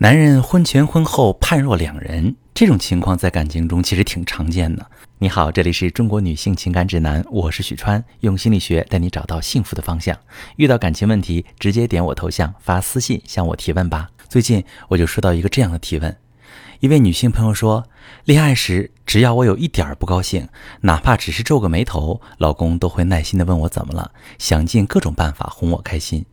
男人婚前婚后判若两人，这种情况在感情中其实挺常见的。你好，这里是中国女性情感指南，我是许川，用心理学带你找到幸福的方向。遇到感情问题，直接点我头像发私信向我提问吧。最近我就收到一个这样的提问，一位女性朋友说，恋爱时只要我有一点儿不高兴，哪怕只是皱个眉头，老公都会耐心的问我怎么了，想尽各种办法哄我开心。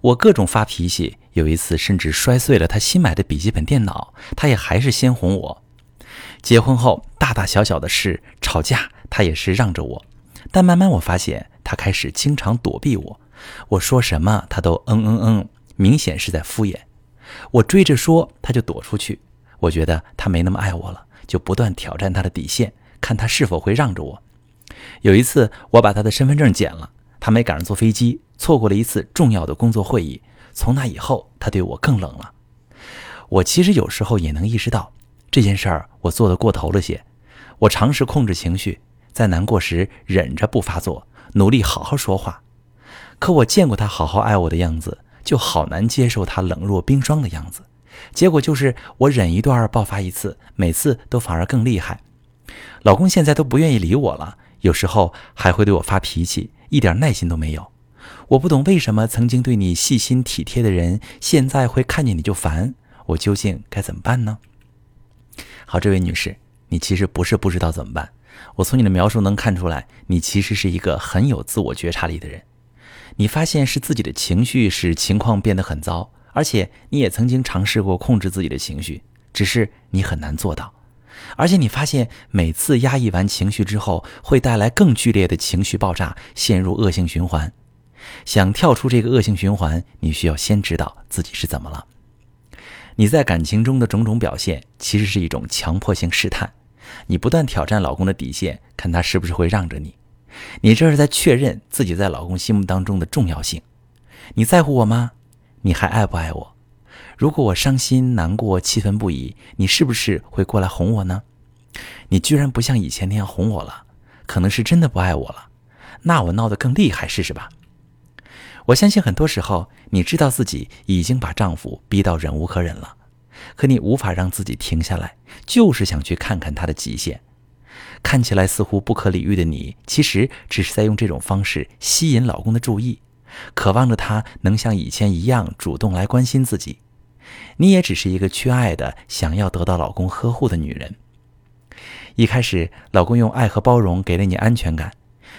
我各种发脾气，有一次甚至摔碎了他新买的笔记本电脑，他也还是先哄我。结婚后，大大小小的事吵架，他也是让着我。但慢慢我发现，他开始经常躲避我，我说什么他都嗯嗯嗯，明显是在敷衍。我追着说，他就躲出去。我觉得他没那么爱我了，就不断挑战他的底线，看他是否会让着我。有一次，我把他的身份证剪了。他没赶上坐飞机，错过了一次重要的工作会议。从那以后，他对我更冷了。我其实有时候也能意识到这件事儿，我做的过头了些。我尝试控制情绪，在难过时忍着不发作，努力好好说话。可我见过他好好爱我的样子，就好难接受他冷若冰霜的样子。结果就是我忍一段爆发一次，每次都反而更厉害。老公现在都不愿意理我了，有时候还会对我发脾气。一点耐心都没有，我不懂为什么曾经对你细心体贴的人，现在会看见你就烦。我究竟该怎么办呢？好，这位女士，你其实不是不知道怎么办。我从你的描述能看出来，你其实是一个很有自我觉察力的人。你发现是自己的情绪使情况变得很糟，而且你也曾经尝试过控制自己的情绪，只是你很难做到。而且你发现，每次压抑完情绪之后，会带来更剧烈的情绪爆炸，陷入恶性循环。想跳出这个恶性循环，你需要先知道自己是怎么了。你在感情中的种种表现，其实是一种强迫性试探。你不断挑战老公的底线，看他是不是会让着你。你这是在确认自己在老公心目当中的重要性。你在乎我吗？你还爱不爱我？如果我伤心难过、气愤不已，你是不是会过来哄我呢？你居然不像以前那样哄我了，可能是真的不爱我了。那我闹得更厉害试试吧。我相信很多时候，你知道自己已经把丈夫逼到忍无可忍了，可你无法让自己停下来，就是想去看看他的极限。看起来似乎不可理喻的你，其实只是在用这种方式吸引老公的注意，渴望着他能像以前一样主动来关心自己。你也只是一个缺爱的、想要得到老公呵护的女人。一开始，老公用爱和包容给了你安全感，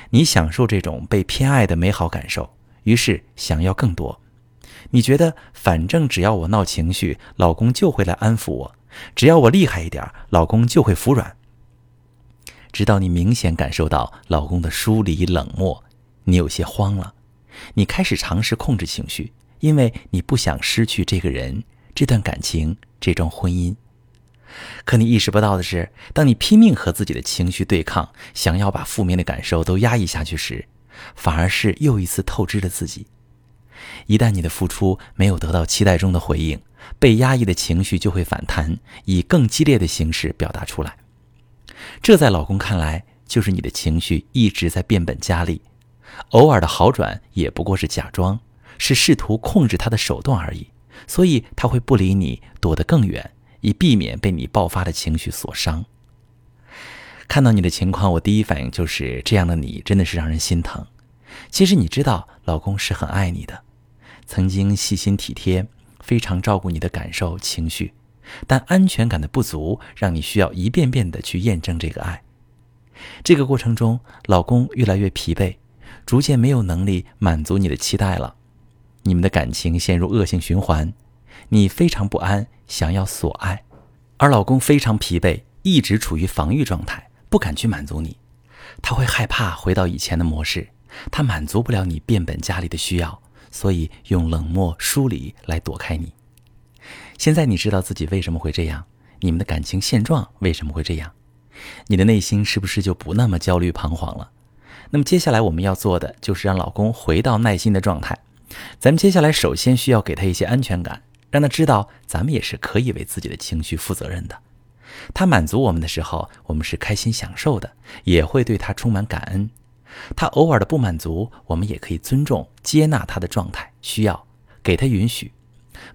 你享受这种被偏爱的美好感受，于是想要更多。你觉得，反正只要我闹情绪，老公就会来安抚我；只要我厉害一点，老公就会服软。直到你明显感受到老公的疏离冷漠，你有些慌了。你开始尝试控制情绪，因为你不想失去这个人。这段感情，这桩婚姻，可你意识不到的是，当你拼命和自己的情绪对抗，想要把负面的感受都压抑下去时，反而是又一次透支了自己。一旦你的付出没有得到期待中的回应，被压抑的情绪就会反弹，以更激烈的形式表达出来。这在老公看来，就是你的情绪一直在变本加厉，偶尔的好转也不过是假装，是试图控制他的手段而已。所以他会不理你，躲得更远，以避免被你爆发的情绪所伤。看到你的情况，我第一反应就是这样的你真的是让人心疼。其实你知道，老公是很爱你的，曾经细心体贴，非常照顾你的感受情绪，但安全感的不足，让你需要一遍遍的去验证这个爱。这个过程中，老公越来越疲惫，逐渐没有能力满足你的期待了。你们的感情陷入恶性循环，你非常不安，想要索爱，而老公非常疲惫，一直处于防御状态，不敢去满足你。他会害怕回到以前的模式，他满足不了你变本加厉的需要，所以用冷漠疏离来躲开你。现在你知道自己为什么会这样，你们的感情现状为什么会这样，你的内心是不是就不那么焦虑彷徨了？那么接下来我们要做的就是让老公回到耐心的状态。咱们接下来首先需要给他一些安全感，让他知道咱们也是可以为自己的情绪负责任的。他满足我们的时候，我们是开心享受的，也会对他充满感恩。他偶尔的不满足，我们也可以尊重接纳他的状态需要，给他允许。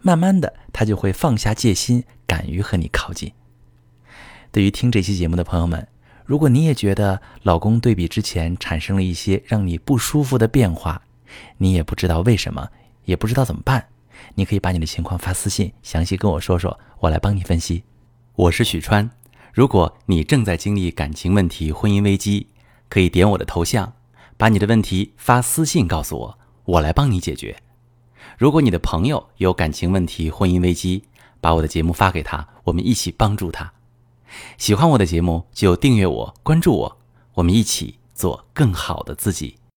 慢慢的，他就会放下戒心，敢于和你靠近。对于听这期节目的朋友们，如果你也觉得老公对比之前产生了一些让你不舒服的变化，你也不知道为什么，也不知道怎么办，你可以把你的情况发私信，详细跟我说说，我来帮你分析。我是许川，如果你正在经历感情问题、婚姻危机，可以点我的头像，把你的问题发私信告诉我，我来帮你解决。如果你的朋友有感情问题、婚姻危机，把我的节目发给他，我们一起帮助他。喜欢我的节目就订阅我、关注我，我们一起做更好的自己。